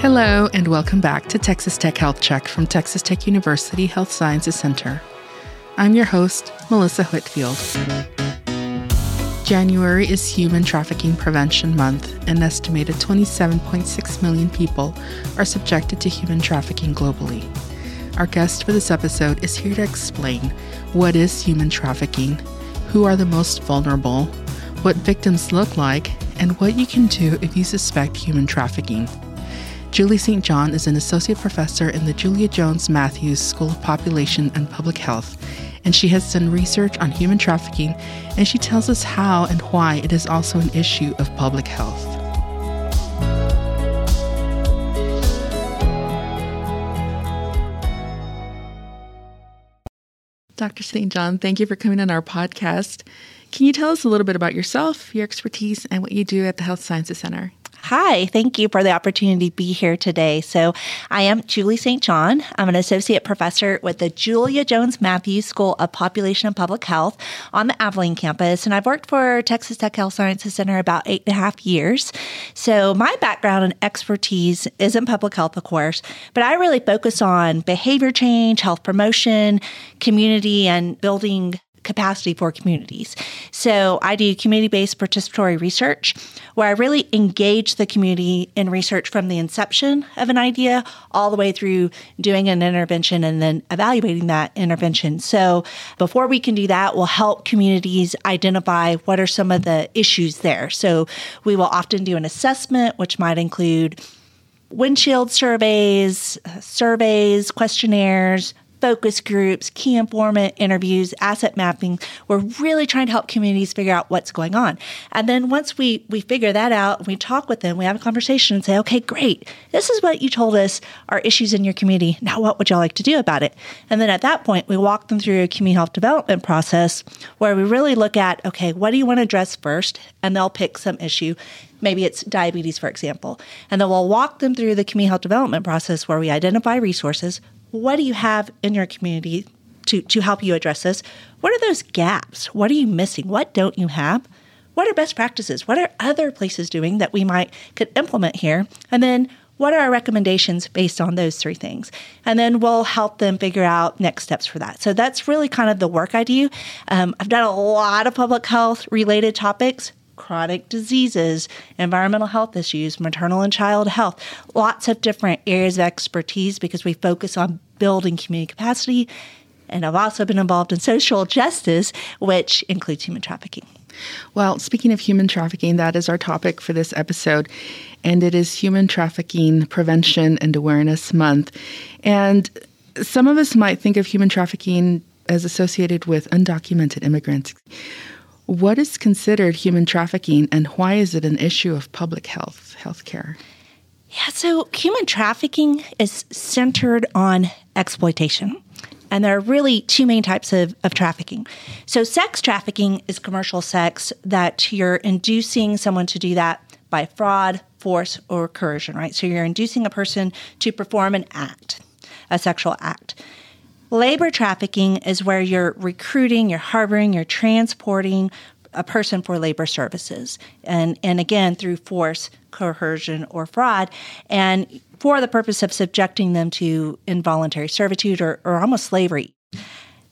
Hello, and welcome back to Texas Tech Health Check from Texas Tech University Health Sciences Center. I'm your host, Melissa Whitfield. January is Human Trafficking Prevention Month. An estimated 27.6 million people are subjected to human trafficking globally. Our guest for this episode is here to explain what is human trafficking, who are the most vulnerable, what victims look like, and what you can do if you suspect human trafficking. Julie St. John is an associate professor in the Julia Jones Matthews School of Population and Public Health, and she has done research on human trafficking, and she tells us how and why it is also an issue of public health. Dr. St. John, thank you for coming on our podcast. Can you tell us a little bit about yourself, your expertise, and what you do at the Health Sciences Center? Hi, thank you for the opportunity to be here today. So, I am Julie St. John. I'm an associate professor with the Julia Jones Matthews School of Population and Public Health on the Abilene campus, and I've worked for Texas Tech Health Sciences Center about eight and a half years. So, my background and expertise is in public health, of course, but I really focus on behavior change, health promotion, community, and building capacity for communities. So I do community based participatory research where I really engage the community in research from the inception of an idea all the way through doing an intervention and then evaluating that intervention. So before we can do that, we'll help communities identify what are some of the issues there. So we will often do an assessment, which might include windshield surveys, surveys, questionnaires, focus groups, key informant interviews, asset mapping. We're really trying to help communities figure out what's going on. And then once we, we figure that out, we talk with them, we have a conversation and say, okay, great. This is what you told us are issues in your community. Now, what would y'all like to do about it? And then at that point, we walk them through a community health development process where we really look at, okay, what do you want to address first? And they'll pick some issue maybe it's diabetes, for example. And then we'll walk them through the community health development process where we identify resources, what do you have in your community to, to help you address this? What are those gaps? What are you missing? What don't you have? What are best practices? What are other places doing that we might could implement here? And then what are our recommendations based on those three things? And then we'll help them figure out next steps for that. So that's really kind of the work I do. Um, I've done a lot of public health related topics, chronic diseases, environmental health issues, maternal and child health, lots of different areas of expertise because we focus on building community capacity. And I've also been involved in social justice, which includes human trafficking. Well, speaking of human trafficking, that is our topic for this episode. And it is Human Trafficking Prevention and Awareness Month. And some of us might think of human trafficking as associated with undocumented immigrants. What is considered human trafficking and why is it an issue of public health, healthcare? Yeah, so human trafficking is centered on exploitation. And there are really two main types of, of trafficking. So, sex trafficking is commercial sex that you're inducing someone to do that by fraud, force, or coercion, right? So, you're inducing a person to perform an act, a sexual act. Labor trafficking is where you're recruiting, you're harboring, you're transporting a person for labor services. And, and again, through force, coercion, or fraud. And for the purpose of subjecting them to involuntary servitude or, or almost slavery.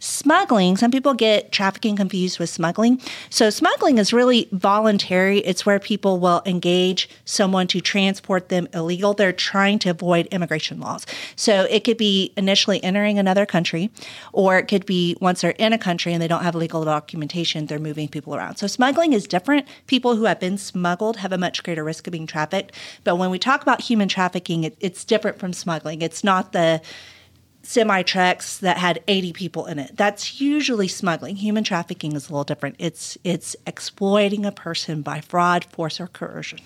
Smuggling, some people get trafficking confused with smuggling. So, smuggling is really voluntary. It's where people will engage someone to transport them illegal. They're trying to avoid immigration laws. So, it could be initially entering another country, or it could be once they're in a country and they don't have legal documentation, they're moving people around. So, smuggling is different. People who have been smuggled have a much greater risk of being trafficked. But when we talk about human trafficking, it, it's different from smuggling. It's not the semi trucks that had 80 people in it. That's usually smuggling. Human trafficking is a little different. It's it's exploiting a person by fraud, force, or coercion.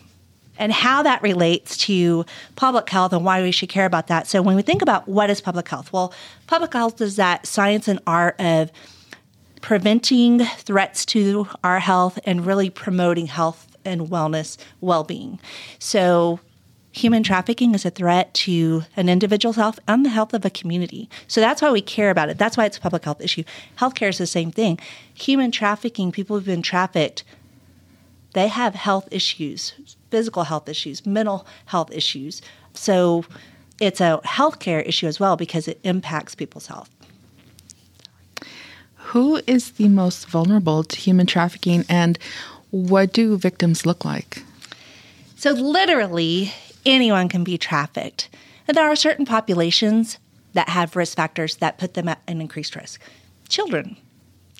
And how that relates to public health and why we should care about that. So when we think about what is public health, well, public health is that science and art of preventing threats to our health and really promoting health and wellness, well-being. So human trafficking is a threat to an individual's health and the health of a community. So that's why we care about it. That's why it's a public health issue. Healthcare is the same thing. Human trafficking, people who've been trafficked, they have health issues, physical health issues, mental health issues, So it's a healthcare issue as well because it impacts people's health. Who is the most vulnerable to human trafficking and what do victims look like? So, literally, anyone can be trafficked. And there are certain populations that have risk factors that put them at an increased risk. Children.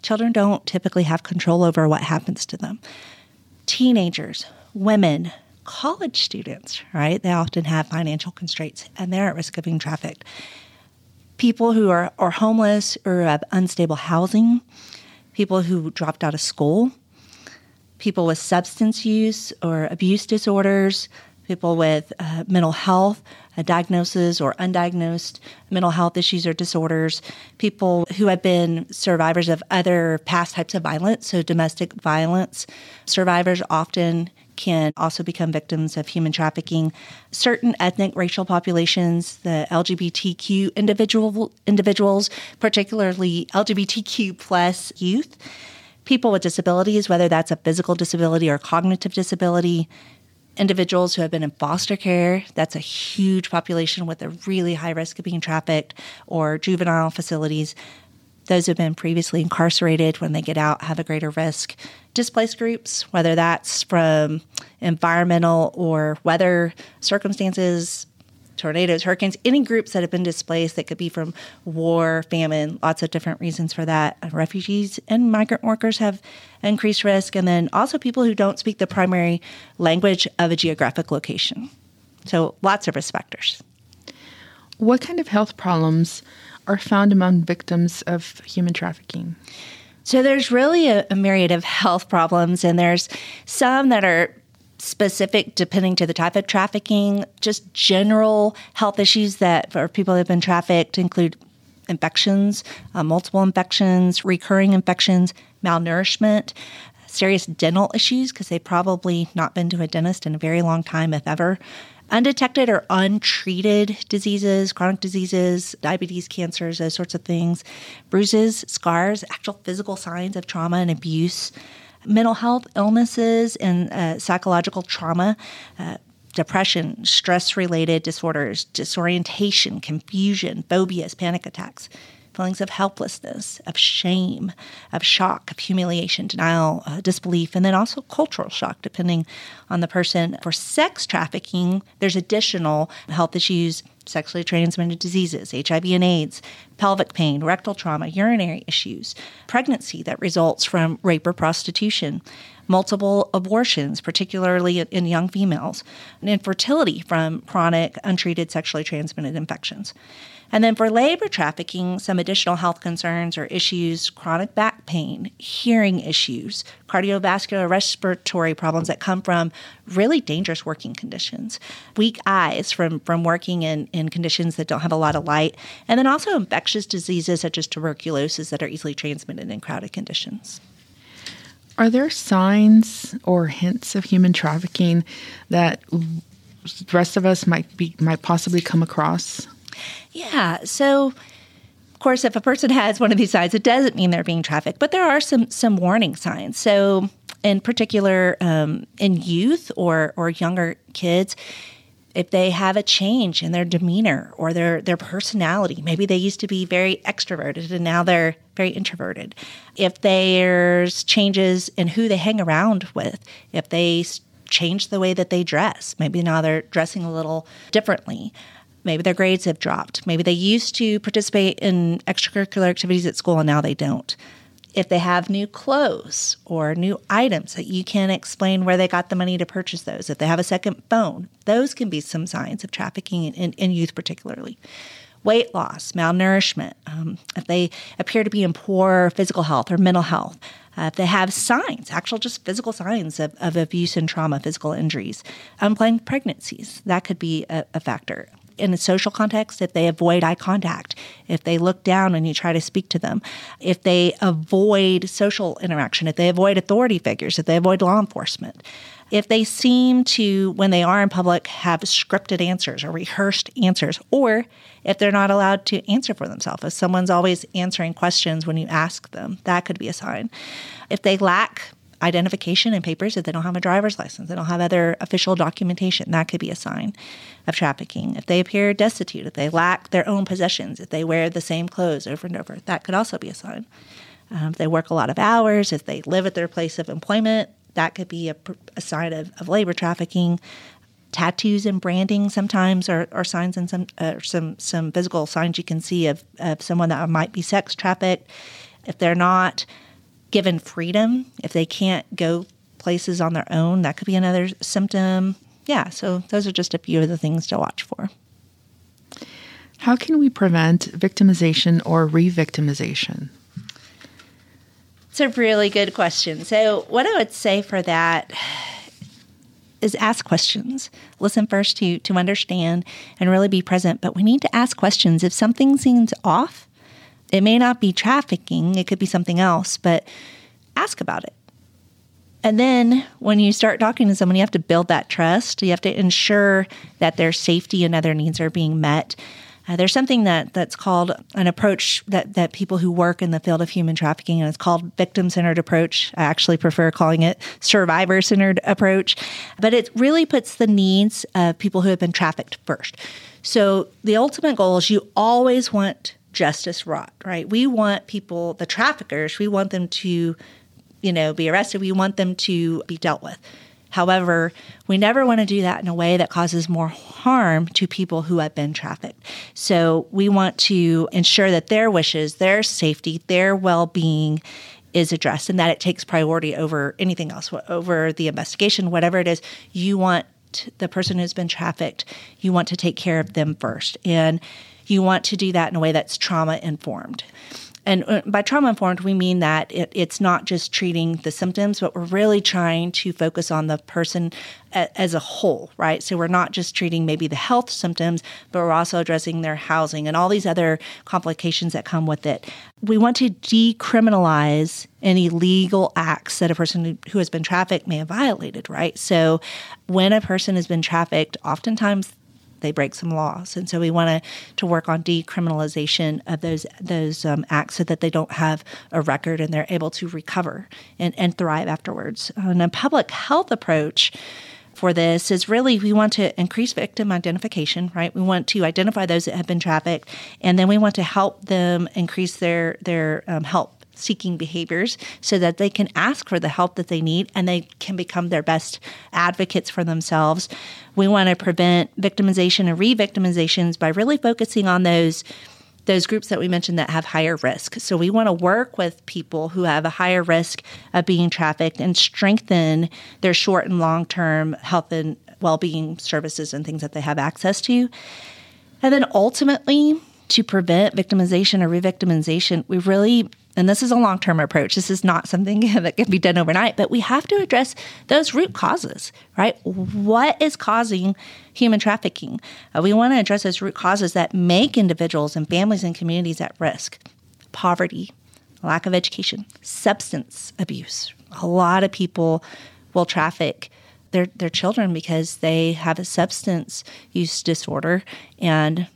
Children don't typically have control over what happens to them. Teenagers, women, college students, right? They often have financial constraints and they're at risk of being trafficked. People who are, are homeless or have unstable housing, people who dropped out of school, people with substance use or abuse disorders, people with uh, mental health a diagnosis or undiagnosed mental health issues or disorders, people who have been survivors of other past types of violence, so domestic violence. Survivors often can also become victims of human trafficking. Certain ethnic racial populations, the LGBTQ individual individuals, particularly LGBTQ plus youth, people with disabilities, whether that's a physical disability or cognitive disability, individuals who have been in foster care. That's a huge population with a really high risk of being trafficked, or juvenile facilities. Those who have been previously incarcerated when they get out have a greater risk. Displaced groups, whether that's from environmental or weather circumstances, tornadoes, hurricanes, any groups that have been displaced that could be from war, famine, lots of different reasons for that. Refugees and migrant workers have increased risk, and then also people who don't speak the primary language of a geographic location. So lots of risk factors. What kind of health problems are found among victims of human trafficking? So there's really a, a myriad of health problems, and there's some that are specific depending to the type of trafficking. Just general health issues that for people that have been trafficked include infections, uh, multiple infections, recurring infections, malnourishment, serious dental issues because they've probably not been to a dentist in a very long time, if ever. Undetected or untreated diseases, chronic diseases, diabetes, cancers, those sorts of things, bruises, scars, actual physical signs of trauma and abuse, mental health illnesses and uh, psychological trauma. Uh, depression, stress related disorders, disorientation, confusion, phobias, panic attacks, feelings of helplessness, of shame, of shock, of humiliation, denial, uh, disbelief, and then also cultural shock, depending on the person. For sex trafficking, there's additional health issues sexually transmitted diseases, HIV and AIDS, pelvic pain, rectal trauma, urinary issues, pregnancy that results from rape or prostitution, multiple abortions, particularly in young females, and infertility from chronic untreated sexually transmitted infections. And then for labor trafficking, some additional health concerns or issues chronic back pain, hearing issues, cardiovascular respiratory problems that come from really dangerous working conditions, weak eyes from, from working in, in conditions that don't have a lot of light, and then also infectious diseases such as tuberculosis that are easily transmitted in crowded conditions. Are there signs or hints of human trafficking that the rest of us might be might possibly come across? Yeah. So, of course, if a person has one of these signs, it doesn't mean they're being trafficked, but there are some some warning signs. So, in particular, um, in youth or or younger kids, if they have a change in their demeanor or their their personality, maybe they used to be very extroverted and now they're very introverted. If there's changes in who they hang around with, if they change the way that they dress, maybe now they're dressing a little differently. Maybe their grades have dropped. Maybe they used to participate in extracurricular activities at school and now they don't. If they have new clothes or new items that you can't explain where they got the money to purchase those, if they have a second phone, those can be some signs of trafficking in, in youth, particularly. Weight loss, malnourishment, um, if they appear to be in poor physical health or mental health, uh, if they have signs, actual just physical signs of, of abuse and trauma, physical injuries, unplanned pregnancies, that could be a, a factor in a social context, if they avoid eye contact, if they look down when you try to speak to them, if they avoid social interaction, if they avoid authority figures, if they avoid law enforcement, if they seem to, when they are in public, have scripted answers or rehearsed answers, or if they're not allowed to answer for themselves, if someone's always answering questions when you ask them, that could be a sign. If they lack identification and papers if they don't have a driver's license, they don't have other official documentation. That could be a sign of trafficking. If they appear destitute, if they lack their own possessions, if they wear the same clothes over and over, that could also be a sign. Um, if they work a lot of hours, if they live at their place of employment, that could be a, a sign of, of labor trafficking tattoos and branding sometimes are, are signs and some uh, some some physical signs you can see of, of someone that might be sex trafficked if they're not given freedom. If they can't go places on their own that could be another symptom. Yeah so those are just a few of the things to watch for. How can we prevent victimization or re-victimization? It's a really good question. So what i would say for that is ask questions. Listen first to to understand and really be present, but we need to ask questions. If something seems off, it may not be trafficking, it could be something else, but ask about it. And then when you start talking to someone, you have to build that trust. You have to ensure that their safety and other needs are being met. Uh, there's something that that's called an approach that that people who work in the field of human trafficking and it's called victim centered approach. I actually prefer calling it survivor centered approach, but it really puts the needs of people who have been trafficked first. So the ultimate goal is you always want justice wrought, right? We want people, the traffickers, we want them to, you know, be arrested. We want them to be dealt with. However, we never want to do that in a way that causes more harm to people who have been trafficked. So we want to ensure that their wishes, their safety, their well being is addressed and that it takes priority over anything else, over the investigation, whatever it is. You want the person who's been trafficked, you want to take care of them first. And you want to do that in a way that's trauma informed. And uh, by trauma informed, we mean that it, it's not just treating the symptoms, but we're really trying to focus on the person a, as a whole, right? So we're not just treating maybe the health symptoms, but we're also addressing their housing and all these other complications that come with it. We want to decriminalize any legal acts that a person who has been trafficked may have violated, right? So when a person has been trafficked, oftentimes they break some laws. And so we want to to work on decriminalization of those those um, acts so that they don't have a record and they're able to recover and, and thrive afterwards. And a public health approach for this is really we want to increase victim identification, right? We want to identify those that have been trafficked, and then we want to help them increase their their um, help seeking behaviors so that they can ask for the help that they need and they can become their best advocates for themselves. We want to prevent victimization and re victimizations by really focusing on those. Those groups that we mentioned that have higher risk. So, we want to work with people who have a higher risk of being trafficked and strengthen their short and long term health and well being services and things that they have access to. And then ultimately, to prevent victimization or re victimization, we really and this is a long term approach. This is not something that can be done overnight, but we have to address those root causes, right? What is causing human trafficking? Uh, we want to address those root causes that make individuals and families and communities at risk poverty, lack of education, substance abuse. A lot of people will traffic their, their children because they have a substance use disorder and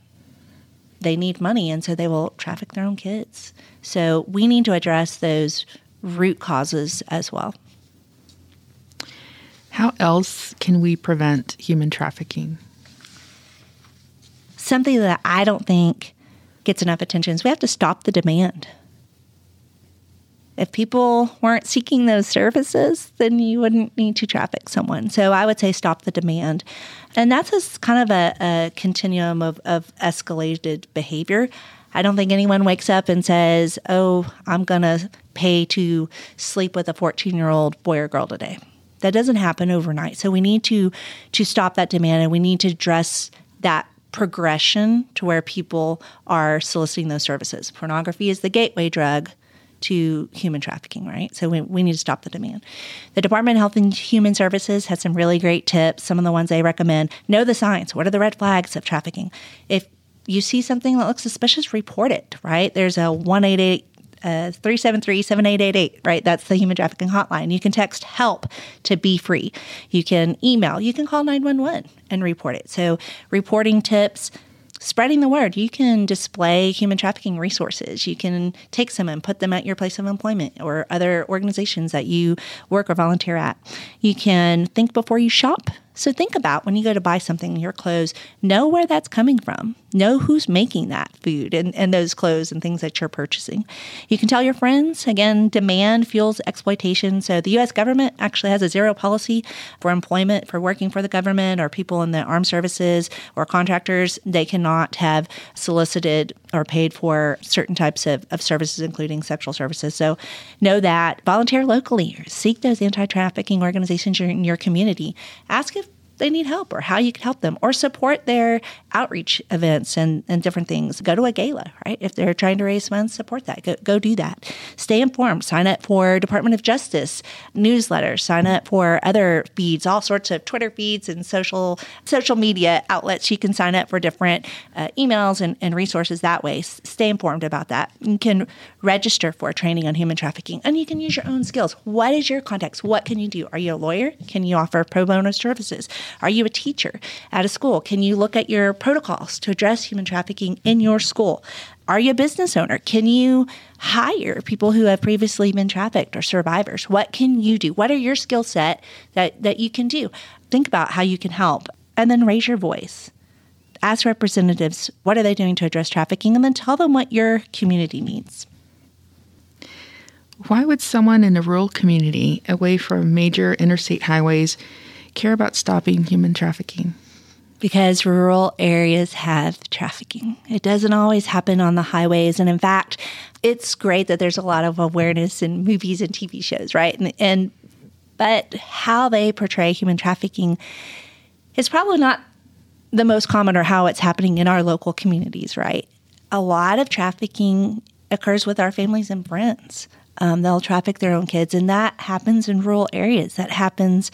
they need money, and so they will traffic their own kids. So we need to address those root causes as well. How else can we prevent human trafficking? Something that I don't think gets enough attention is we have to stop the demand. If people weren't seeking those services, then you wouldn't need to traffic someone. So I would say stop the demand. And that's kind of a, a continuum of, of escalated behavior. I don't think anyone wakes up and says, Oh, I'm going to pay to sleep with a 14 year old boy or girl today. That doesn't happen overnight. So we need to, to stop that demand and we need to address that progression to where people are soliciting those services. Pornography is the gateway drug to human trafficking, right? So we, we need to stop the demand. The Department of Health and Human Services has some really great tips. Some of the ones they recommend know the signs. What are the red flags of trafficking? If you see something that looks suspicious, report it, right? There's a 188 uh, 373 7888, right? That's the human trafficking hotline. You can text help to be free. You can email, you can call 911 and report it. So, reporting tips, spreading the word. You can display human trafficking resources. You can take some and put them at your place of employment or other organizations that you work or volunteer at. You can think before you shop. So think about when you go to buy something, in your clothes, know where that's coming from. Know who's making that food and, and those clothes and things that you're purchasing. You can tell your friends. Again, demand fuels exploitation. So the U.S. government actually has a zero policy for employment for working for the government or people in the armed services or contractors. They cannot have solicited or paid for certain types of, of services, including sexual services. So know that. Volunteer locally. Seek those anti trafficking organizations in your community. Ask if they need help or how you can help them or support their outreach events and, and different things. Go to a gala, right? If they're trying to raise funds, support that. Go, go do that. Stay informed. Sign up for Department of Justice newsletters. Sign up for other feeds, all sorts of Twitter feeds and social social media outlets. You can sign up for different uh, emails and, and resources that way. S- stay informed about that. You can register for training on human trafficking and you can use your own skills. What is your context? What can you do? Are you a lawyer? Can you offer pro bono services? Are you a teacher at a school? Can you look at your protocols to address human trafficking in your school? Are you a business owner? Can you hire people who have previously been trafficked or survivors? What can you do? What are your skill set that, that you can do? Think about how you can help and then raise your voice. Ask representatives what are they doing to address trafficking and then tell them what your community needs. Why would someone in a rural community away from major interstate highways care about stopping human trafficking? Because rural areas have trafficking. It doesn't always happen on the highways. And in fact, it's great that there's a lot of awareness in movies and TV shows, right? And, and but how they portray human trafficking is probably not the most common or how it's happening in our local communities, right? A lot of trafficking occurs with our families and friends. Um, they'll traffic their own kids, and that happens in rural areas. That happens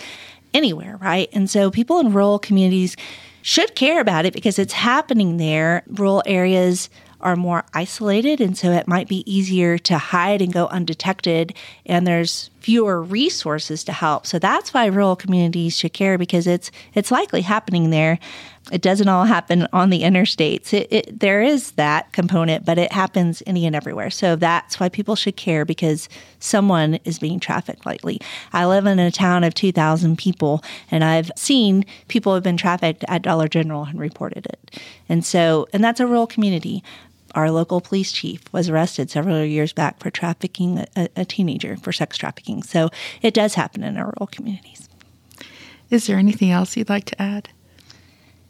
anywhere, right? And so people in rural communities should care about it because it's happening there. Rural areas are more isolated, and so it might be easier to hide and go undetected, and there's fewer resources to help. So that's why rural communities should care because it's it's likely happening there. It doesn't all happen on the interstates. It, it, there is that component, but it happens any and everywhere. So that's why people should care because someone is being trafficked lately. I live in a town of 2,000 people, and I've seen people have been trafficked at Dollar General and reported it. And so, and that's a rural community our local police chief was arrested several years back for trafficking a, a, teenager for sex trafficking. So it does happen in our rural communities. Is there anything else you'd like to add?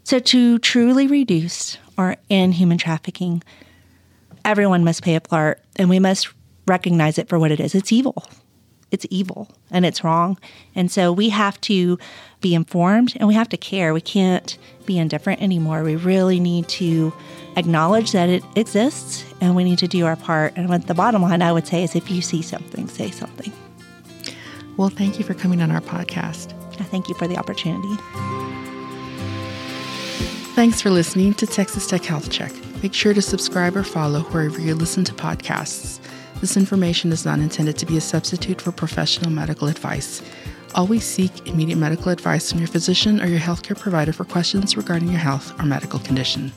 So, to truly reduce or end human trafficking, everyone must play a part and we must recognize it for what it is. It's evil. It's evil and it's wrong. And so we have to be informed and we have to care. We can't be indifferent anymore. We really need to acknowledge that it exists and we need to do our part. And what the bottom line I would say is if you see something, say something. Well, thank you for coming on our podcast. Thank you for the opportunity. Thanks for listening to Texas Tech Health Check. Make sure to subscribe or follow wherever you listen to podcasts. This information is not intended to be a substitute for professional medical advice. Always seek immediate medical advice from your physician or your healthcare provider for questions regarding your health or medical condition.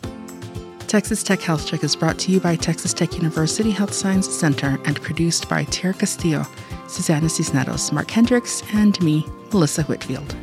Texas Tech Health Check is brought to you by Texas Tech University Health Science Center and produced by Tara Castillo, Susanna Cisneros, Mark Hendricks, and me, Melissa Whitfield.